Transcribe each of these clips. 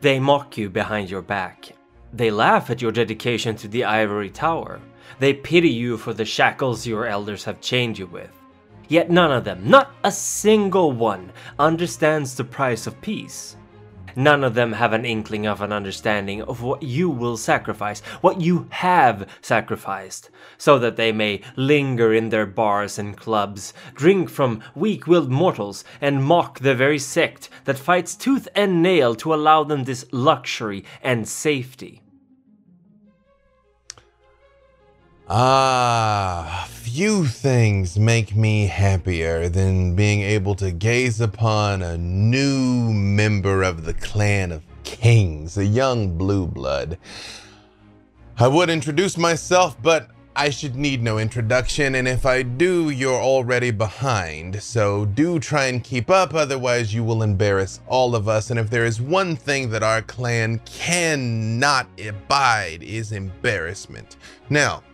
They mock you behind your back. They laugh at your dedication to the ivory tower. They pity you for the shackles your elders have chained you with. Yet none of them, not a single one, understands the price of peace. None of them have an inkling of an understanding of what you will sacrifice, what you have sacrificed, so that they may linger in their bars and clubs, drink from weak willed mortals, and mock the very sect that fights tooth and nail to allow them this luxury and safety. Ah, few things make me happier than being able to gaze upon a new member of the clan of kings, a young blue blood. I would introduce myself, but I should need no introduction, and if I do, you're already behind. So do try and keep up, otherwise, you will embarrass all of us. And if there is one thing that our clan cannot abide, is embarrassment. Now,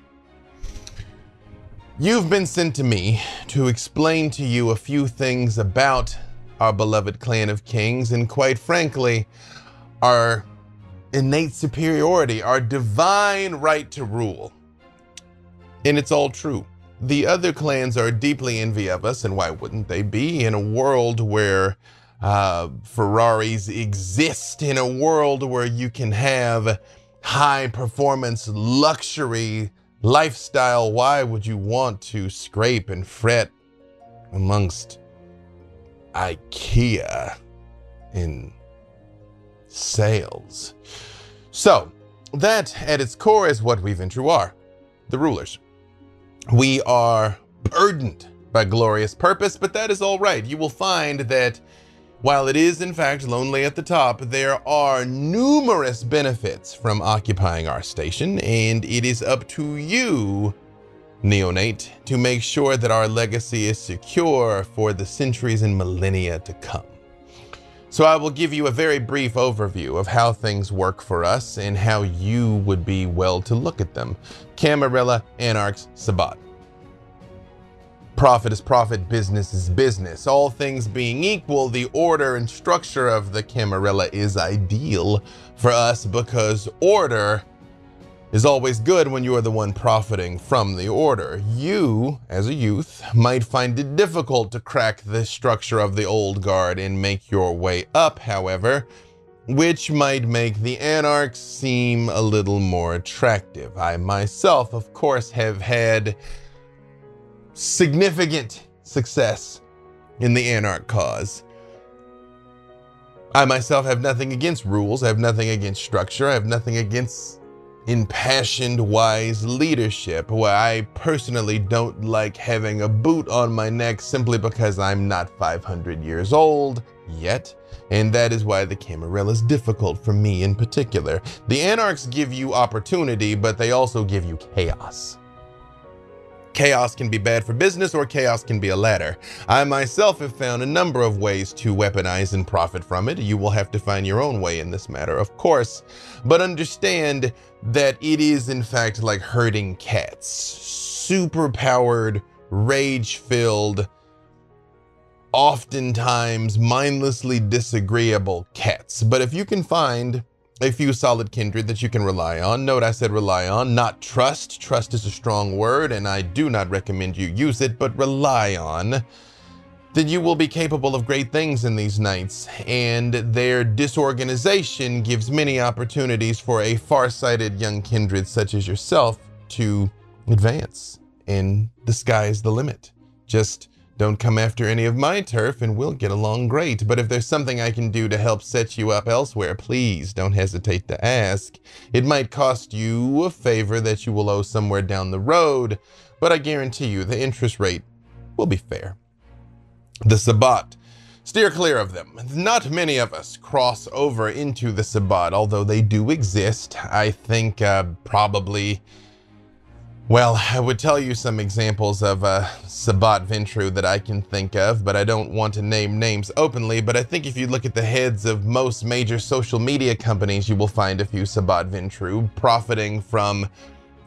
You've been sent to me to explain to you a few things about our beloved clan of kings, and quite frankly, our innate superiority, our divine right to rule. And it's all true. The other clans are deeply envy of us, and why wouldn't they be in a world where uh, Ferraris exist, in a world where you can have high performance luxury lifestyle, why would you want to scrape and fret amongst IKEA in sales? So, that at its core is what we Ventrue are the rulers. We are burdened by glorious purpose, but that is all right. You will find that while it is in fact lonely at the top, there are numerous benefits from occupying our station, and it is up to you, Neonate, to make sure that our legacy is secure for the centuries and millennia to come. So I will give you a very brief overview of how things work for us and how you would be well to look at them. Camarilla, Anarchs, Sabbat. Profit is profit, business is business. All things being equal, the order and structure of the Camarilla is ideal for us because order is always good when you are the one profiting from the order. You, as a youth, might find it difficult to crack the structure of the old guard and make your way up, however, which might make the Anarchs seem a little more attractive. I myself, of course, have had significant success in the Anarch cause. I myself have nothing against rules, I have nothing against structure, I have nothing against impassioned, wise leadership. Where I personally don't like having a boot on my neck simply because I'm not 500 years old yet. And that is why the Camarilla is difficult for me in particular. The Anarchs give you opportunity, but they also give you chaos. Chaos can be bad for business or chaos can be a ladder. I myself have found a number of ways to weaponize and profit from it. You will have to find your own way in this matter, of course. But understand that it is in fact like herding cats. Super powered, rage filled, oftentimes mindlessly disagreeable cats. But if you can find a few solid kindred that you can rely on. Note I said rely on, not trust. Trust is a strong word, and I do not recommend you use it, but rely on. Then you will be capable of great things in these nights, and their disorganization gives many opportunities for a far-sighted young kindred such as yourself to advance. And the sky is the limit. Just don't come after any of my turf and we'll get along great. But if there's something I can do to help set you up elsewhere, please don't hesitate to ask. It might cost you a favor that you will owe somewhere down the road, but I guarantee you the interest rate will be fair. The Sabbat. Steer clear of them. Not many of us cross over into the Sabbat, although they do exist. I think uh, probably well, I would tell you some examples of uh, Sabbat Ventrue that I can think of, but I don't want to name names openly. But I think if you look at the heads of most major social media companies, you will find a few Sabbat Ventrue profiting from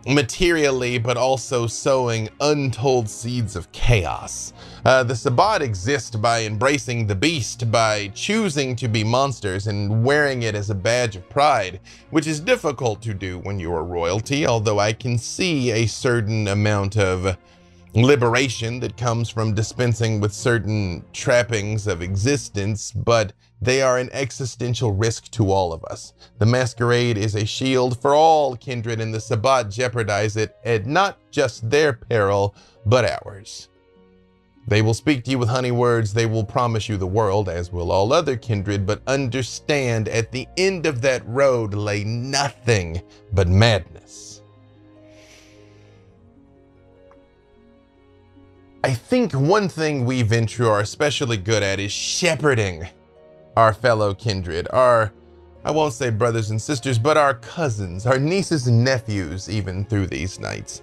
materially, but also sowing untold seeds of chaos. Uh, the Sabbat exist by embracing the beast, by choosing to be monsters and wearing it as a badge of pride, which is difficult to do when you are royalty, although I can see a certain amount of liberation that comes from dispensing with certain trappings of existence, but they are an existential risk to all of us. The masquerade is a shield for all kindred, and the Sabbat jeopardize it at not just their peril, but ours. They will speak to you with honey words, they will promise you the world, as will all other kindred, but understand at the end of that road lay nothing but madness. I think one thing we Ventrue are especially good at is shepherding our fellow kindred, our, I won't say brothers and sisters, but our cousins, our nieces and nephews, even through these nights.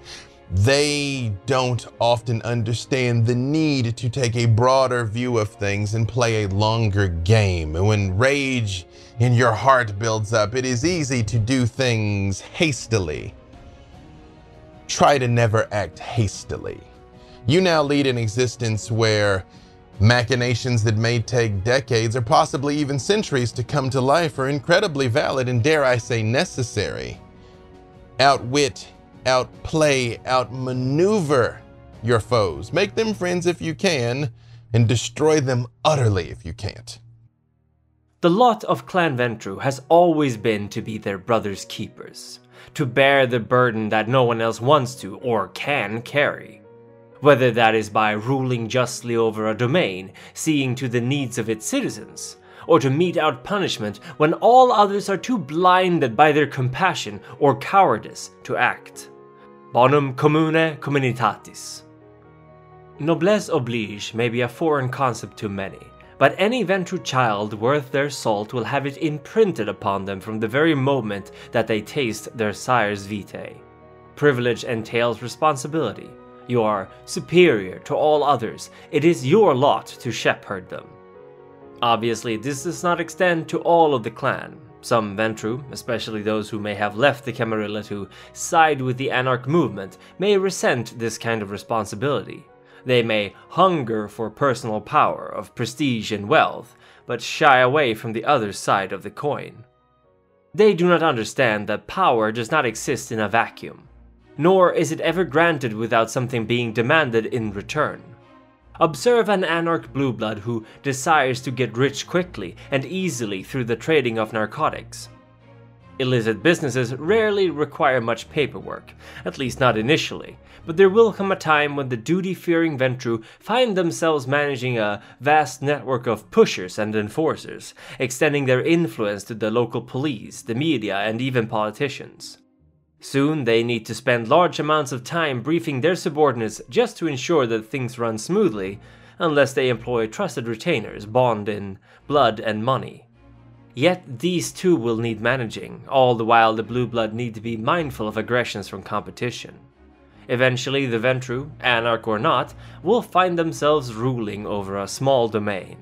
They don't often understand the need to take a broader view of things and play a longer game. And When rage in your heart builds up, it is easy to do things hastily. Try to never act hastily. You now lead an existence where Machinations that may take decades or possibly even centuries to come to life are incredibly valid and, dare I say, necessary. Outwit, outplay, outmaneuver your foes. Make them friends if you can, and destroy them utterly if you can't. The lot of Clan Ventrue has always been to be their brother's keepers, to bear the burden that no one else wants to or can carry whether that is by ruling justly over a domain, seeing to the needs of its citizens, or to mete out punishment when all others are too blinded by their compassion or cowardice to act. Bonum commune communitatis. Noblesse oblige may be a foreign concept to many, but any Ventrue child worth their salt will have it imprinted upon them from the very moment that they taste their sire's vitae. Privilege entails responsibility, you are superior to all others. It is your lot to shepherd them. Obviously, this does not extend to all of the clan. Some Ventrue, especially those who may have left the Camarilla to side with the Anarch movement, may resent this kind of responsibility. They may hunger for personal power, of prestige and wealth, but shy away from the other side of the coin. They do not understand that power does not exist in a vacuum nor is it ever granted without something being demanded in return. Observe an anarch blueblood who desires to get rich quickly and easily through the trading of narcotics. Illicit businesses rarely require much paperwork, at least not initially, but there will come a time when the duty-fearing Ventrue find themselves managing a vast network of pushers and enforcers, extending their influence to the local police, the media, and even politicians. Soon they need to spend large amounts of time briefing their subordinates just to ensure that things run smoothly, unless they employ trusted retainers bond in blood and money. Yet these too will need managing, all the while the blue blood need to be mindful of aggressions from competition. Eventually, the Ventrue, anarch or not, will find themselves ruling over a small domain.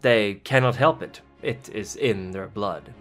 They cannot help it, it is in their blood.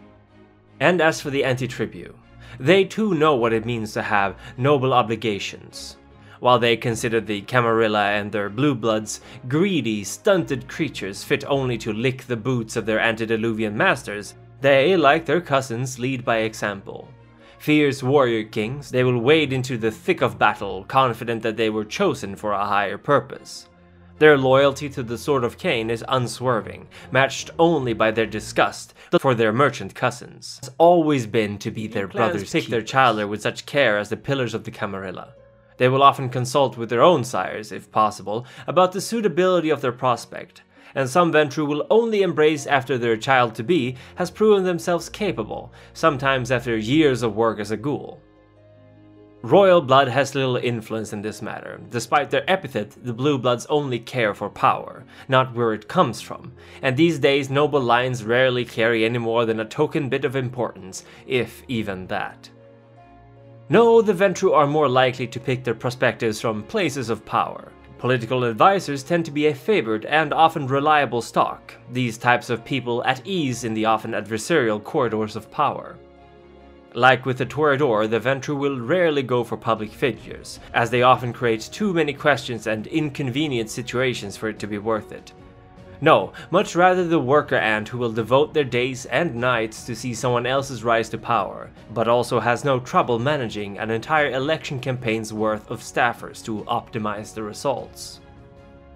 And as for the anti-tribu, they too know what it means to have noble obligations. While they consider the Camarilla and their blue bloods greedy, stunted creatures fit only to lick the boots of their antediluvian masters, they, like their cousins, lead by example. Fierce warrior kings, they will wade into the thick of battle, confident that they were chosen for a higher purpose. Their loyalty to the Sword of Cain is unswerving, matched only by their disgust for their merchant cousins. It's always been to be their brothers pick their childhood with such care as the pillars of the Camarilla. They will often consult with their own sires, if possible, about the suitability of their prospect, and some Ventrue will only embrace after their child-to-be has proven themselves capable, sometimes after years of work as a ghoul. Royal blood has little influence in this matter. Despite their epithet, the Blue Bloods only care for power, not where it comes from, and these days noble lines rarely carry any more than a token bit of importance, if even that. No, the Ventrue are more likely to pick their perspectives from places of power. Political advisors tend to be a favored and often reliable stock, these types of people at ease in the often adversarial corridors of power. Like with the Toreador, the Ventrue will rarely go for public figures, as they often create too many questions and inconvenient situations for it to be worth it. No, much rather the worker ant who will devote their days and nights to see someone else's rise to power, but also has no trouble managing an entire election campaign's worth of staffers to optimize the results.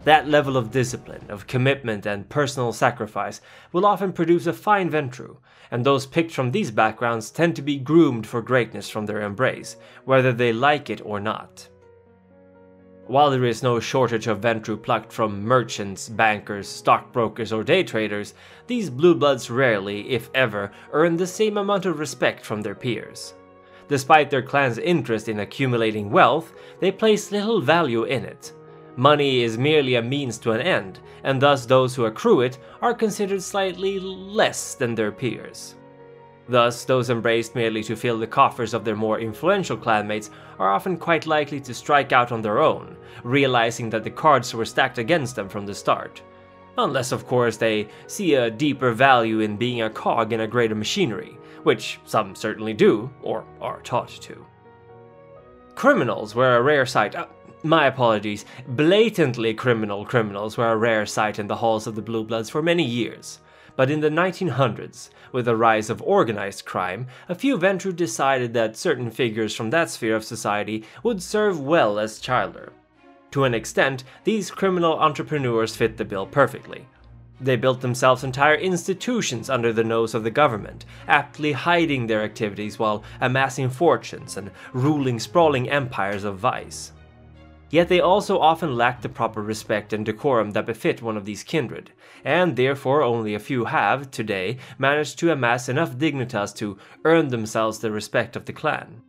That level of discipline, of commitment, and personal sacrifice will often produce a fine Ventrue, and those picked from these backgrounds tend to be groomed for greatness from their embrace, whether they like it or not. While there is no shortage of Ventrue plucked from merchants, bankers, stockbrokers, or day traders, these blue bloods rarely, if ever, earn the same amount of respect from their peers. Despite their clan's interest in accumulating wealth, they place little value in it. Money is merely a means to an end, and thus those who accrue it are considered slightly less than their peers. Thus, those embraced merely to fill the coffers of their more influential clanmates are often quite likely to strike out on their own, realizing that the cards were stacked against them from the start. Unless, of course, they see a deeper value in being a cog in a greater machinery, which some certainly do, or are taught to. Criminals were a rare sight. Uh, My apologies. Blatantly criminal criminals were a rare sight in the halls of the Blue Bloods for many years. But in the 1900s, with the rise of organized crime, a few Ventrue decided that certain figures from that sphere of society would serve well as childer. To an extent, these criminal entrepreneurs fit the bill perfectly. They built themselves entire institutions under the nose of the government, aptly hiding their activities while amassing fortunes and ruling sprawling empires of vice. Yet they also often lack the proper respect and decorum that befit one of these kindred, and therefore only a few have, today, managed to amass enough dignitas to earn themselves the respect of the clan.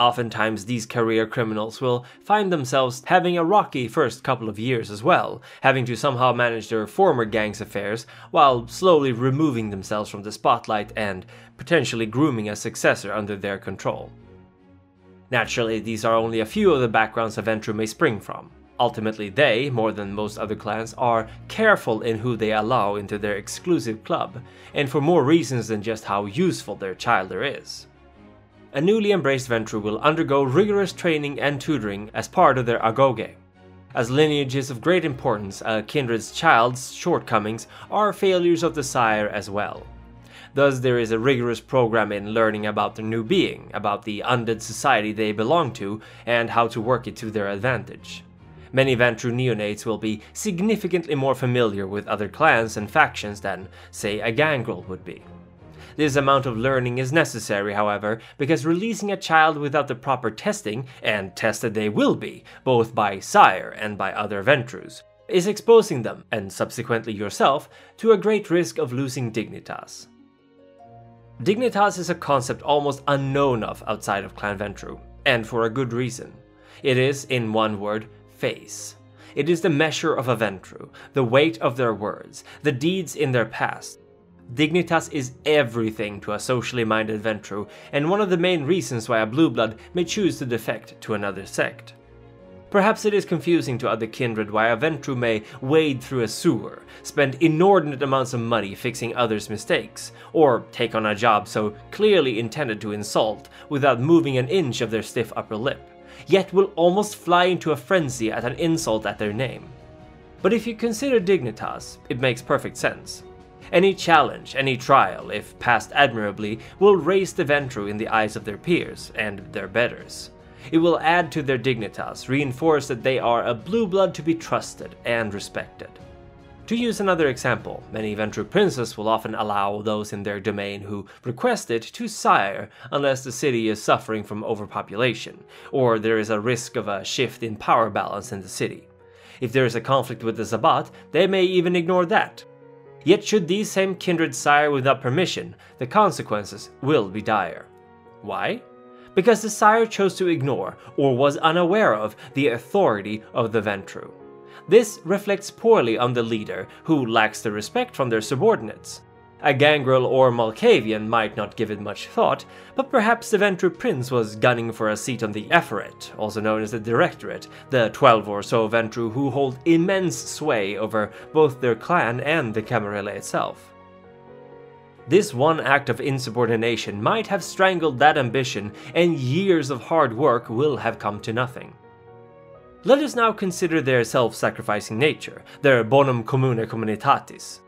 Oftentimes, these career criminals will find themselves having a rocky first couple of years as well, having to somehow manage their former gang's affairs while slowly removing themselves from the spotlight and potentially grooming a successor under their control. Naturally, these are only a few of the backgrounds a Ventrue may spring from. Ultimately, they, more than most other clans, are careful in who they allow into their exclusive club, and for more reasons than just how useful their childer is. A newly embraced Ventrue will undergo rigorous training and tutoring as part of their agoge. As lineages of great importance, a kindred's child's shortcomings are failures of the sire as well. Thus, there is a rigorous program in learning about their new being, about the undead society they belong to, and how to work it to their advantage. Many Ventrue neonates will be significantly more familiar with other clans and factions than, say, a gangrel would be. This amount of learning is necessary, however, because releasing a child without the proper testing, and tested they will be, both by sire and by other Ventrues, is exposing them, and subsequently yourself, to a great risk of losing dignitas. Dignitas is a concept almost unknown of outside of Clan Ventrue, and for a good reason. It is, in one word, face. It is the measure of a Ventrue, the weight of their words, the deeds in their past. Dignitas is everything to a socially minded Ventrue, and one of the main reasons why a blue blood may choose to defect to another sect. Perhaps it is confusing to other kindred why a Ventrue may wade through a sewer, spend inordinate amounts of money fixing others' mistakes, or take on a job so clearly intended to insult without moving an inch of their stiff upper lip, yet will almost fly into a frenzy at an insult at their name. But if you consider Dignitas, it makes perfect sense. Any challenge, any trial, if passed admirably, will raise the Ventrue in the eyes of their peers and their betters. It will add to their dignitas, reinforce that they are a blue blood to be trusted and respected. To use another example, many Ventrue princes will often allow those in their domain who request it to sire unless the city is suffering from overpopulation, or there is a risk of a shift in power balance in the city. If there is a conflict with the Sabbat, they may even ignore that. Yet should these same kindred sire without permission, the consequences will be dire. Why? Because the sire chose to ignore, or was unaware of, the authority of the Ventrue. This reflects poorly on the leader, who lacks the respect from their subordinates. A Gangrel or Malkavian might not give it much thought, but perhaps the Ventrue Prince was gunning for a seat on the Ephorate, also known as the Directorate, the 12 or so Ventrue who hold immense sway over both their clan and the Camarilla itself. This one act of insubordination might have strangled that ambition, and years of hard work will have come to nothing. Let us now consider their self sacrificing nature, their bonum commune communitatis.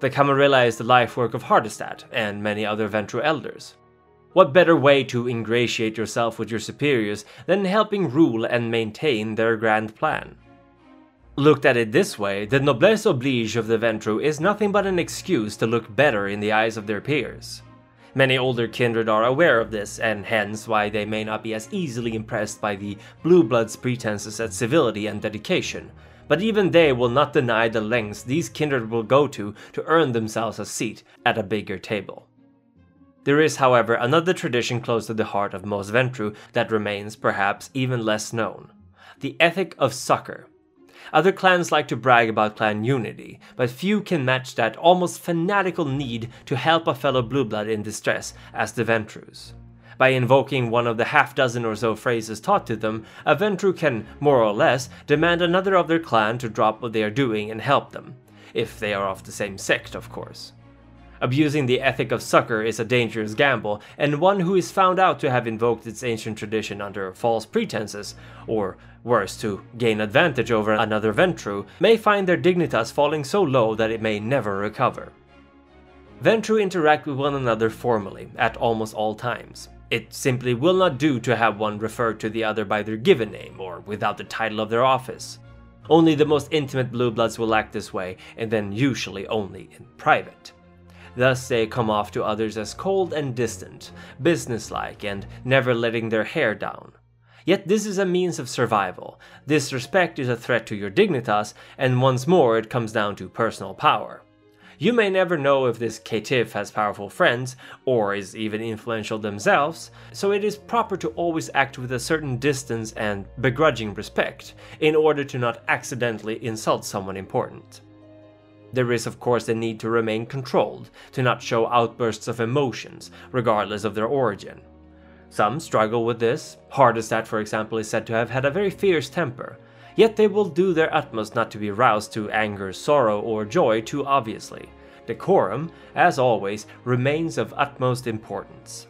The Camarilla is the life work of Hardestadt and many other Ventrue elders. What better way to ingratiate yourself with your superiors than helping rule and maintain their grand plan? Looked at it this way, the noblesse oblige of the Ventrue is nothing but an excuse to look better in the eyes of their peers. Many older kindred are aware of this, and hence why they may not be as easily impressed by the Blue Bloods' pretenses at civility and dedication, but even they will not deny the lengths these kindred will go to to earn themselves a seat at a bigger table. There is, however, another tradition close to the heart of most Ventrue that remains, perhaps, even less known the ethic of succor. Other clans like to brag about clan unity, but few can match that almost fanatical need to help a fellow Blueblood in distress as the Ventrues. By invoking one of the half dozen or so phrases taught to them, a Ventrue can, more or less, demand another of their clan to drop what they are doing and help them. If they are of the same sect, of course. Abusing the ethic of succor is a dangerous gamble, and one who is found out to have invoked its ancient tradition under false pretenses, or worse, to gain advantage over another Ventrue, may find their dignitas falling so low that it may never recover. Ventrue interact with one another formally, at almost all times. It simply will not do to have one refer to the other by their given name or without the title of their office. Only the most intimate blue bloods will act this way, and then usually only in private. Thus, they come off to others as cold and distant, businesslike, and never letting their hair down. Yet this is a means of survival. Disrespect is a threat to your dignitas, and once more it comes down to personal power. You may never know if this caitiff has powerful friends, or is even influential themselves, so it is proper to always act with a certain distance and begrudging respect, in order to not accidentally insult someone important. There is, of course, the need to remain controlled, to not show outbursts of emotions, regardless of their origin. Some struggle with this, Hardestadt, for example, is said to have had a very fierce temper, Yet they will do their utmost not to be roused to anger, sorrow, or joy too obviously. Decorum, as always, remains of utmost importance.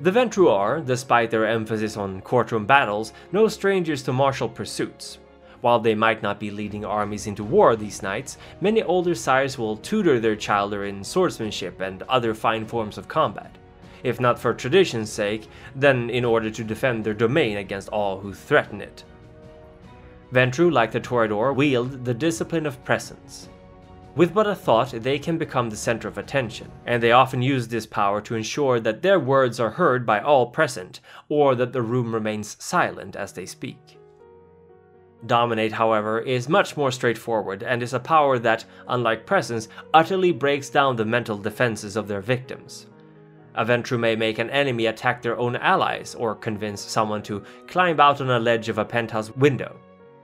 The Ventrue are, despite their emphasis on courtroom battles, no strangers to martial pursuits. While they might not be leading armies into war these nights, many older sires will tutor their childer in swordsmanship and other fine forms of combat. If not for tradition's sake, then in order to defend their domain against all who threaten it. Ventrue, like the Toreador, wield the discipline of presence. With but a thought, they can become the center of attention, and they often use this power to ensure that their words are heard by all present, or that the room remains silent as they speak. Dominate, however, is much more straightforward and is a power that, unlike presence, utterly breaks down the mental defenses of their victims. A Ventrue may make an enemy attack their own allies, or convince someone to climb out on a ledge of a penthouse window.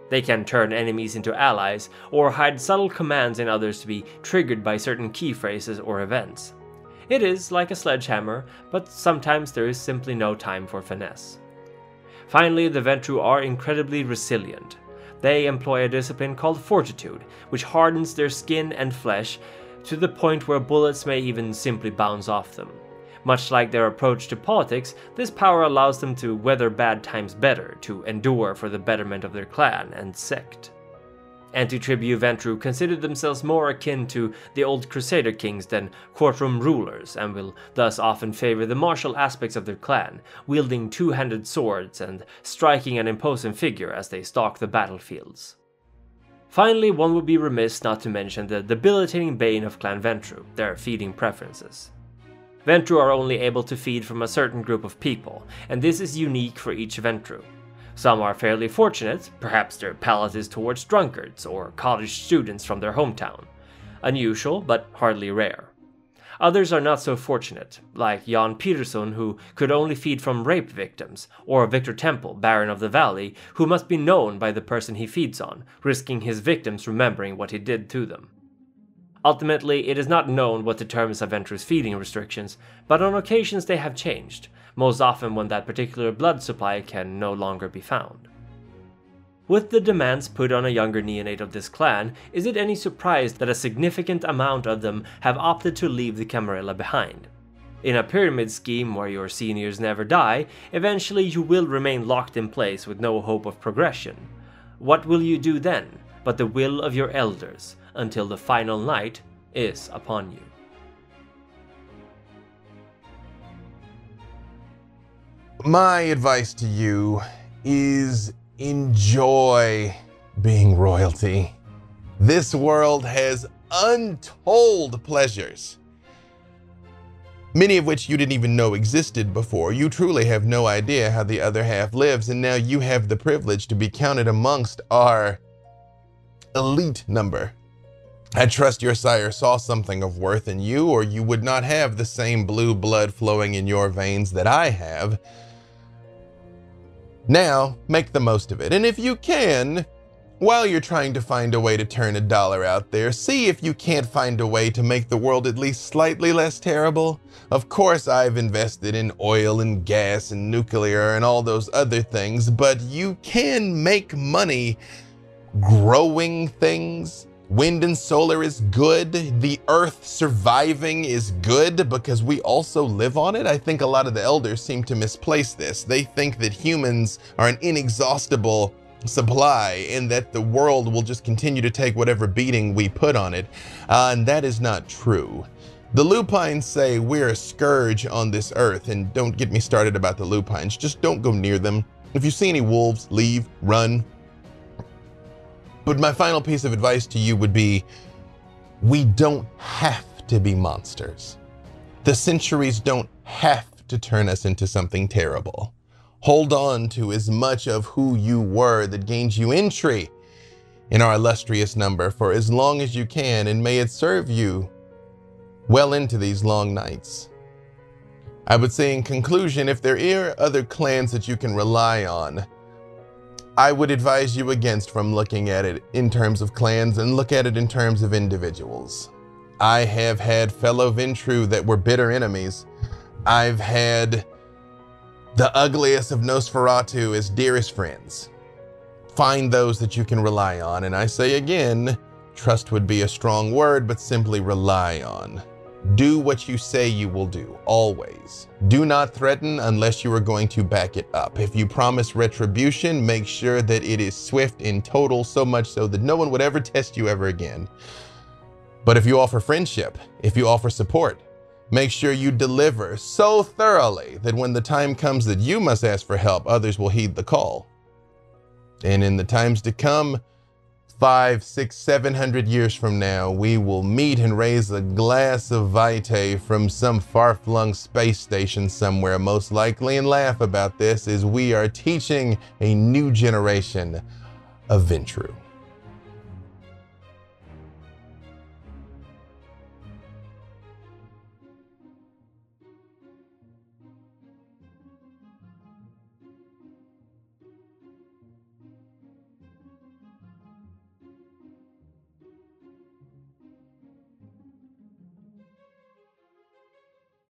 They can turn enemies into allies, or hide subtle commands in others to be triggered by certain key phrases or events. It is like a sledgehammer, but sometimes there is simply no time for finesse. Finally, the Ventrue are incredibly resilient. They employ a discipline called fortitude, which hardens their skin and flesh to the point where bullets may even simply bounce off them. Much like their approach to politics, this power allows them to weather bad times better, to endure for the betterment of their clan and sect. Anti-Tribu Ventrue considered themselves more akin to the old Crusader kings than courtroom rulers, and will thus often favor the martial aspects of their clan, wielding two-handed swords and striking an imposing figure as they stalk the battlefields. Finally, one would be remiss not to mention the debilitating bane of Clan Ventrue, their feeding preferences. Ventrue are only able to feed from a certain group of people, and this is unique for each Ventrue. Some are fairly fortunate, perhaps their palate is towards drunkards or college students from their hometown. Unusual, but hardly rare. Others are not so fortunate, like Jan Pieterzoon, who could only feed from rape victims, or Victor Temple, Baron of the Valley, who must be known by the person he feeds on, risking his victims remembering what he did to them. Ultimately, it is not known what determines a Ventrue's feeding restrictions, but on occasions they have changed, most often when that particular blood supply can no longer be found. With the demands put on a younger neonate of this clan, is it any surprise that a significant amount of them have opted to leave the Camarilla behind? In a pyramid scheme where your seniors never die, eventually you will remain locked in place with no hope of progression. What will you do then, but the will of your elders, until the final night is upon you? My advice to you is enjoy being royalty. This world has untold pleasures, many of which you didn't even know existed before. You truly have no idea how the other half lives, and now you have the privilege to be counted amongst our elite number. I trust your sire saw something of worth in you, or you would not have the same blue blood flowing in your veins that I have. Now, make the most of it. And if you can, while you're trying to find a way to turn a dollar out there, see if you can't find a way to make the world at least slightly less terrible. Of course, I've invested in oil and gas and nuclear and all those other things, but you can make money growing things Wind and solar is good. The earth surviving is good because we also live on it. I think a lot of the elders seem to misplace this. They think that humans are an inexhaustible supply and that the world will just continue to take whatever beating we put on it. Uh, and that is not true. The lupines say we're a scourge on this earth, and don't get me started about the lupines. Just don't go near them. If you see any wolves, leave, run, but my final piece of advice to you would be we don't have to be monsters. The centuries don't have to turn us into something terrible. Hold on to as much of who you were that gains you entry in our illustrious number for as long as you can, and may it serve you well into these long nights. I would say, in conclusion, if there are other clans that you can rely on, I would advise you against from looking at it in terms of clans and look at it in terms of individuals. I have had fellow Ventrue that were bitter enemies. I've had the ugliest of Nosferatu as dearest friends. Find those that you can rely on. And I say again, trust would be a strong word, but simply rely on. Do what you say you will do, always. Do not threaten unless you are going to back it up. If you promise retribution, make sure that it is swift and total, so much so that no one would ever test you ever again. But if you offer friendship, if you offer support, make sure you deliver so thoroughly that when the time comes that you must ask for help, others will heed the call. And in the times to come, five, six, seven hundred years from now, we will meet and raise a glass of Vitae from some far flung space station somewhere, most likely, and laugh about this as we are teaching a new generation of Ventrue.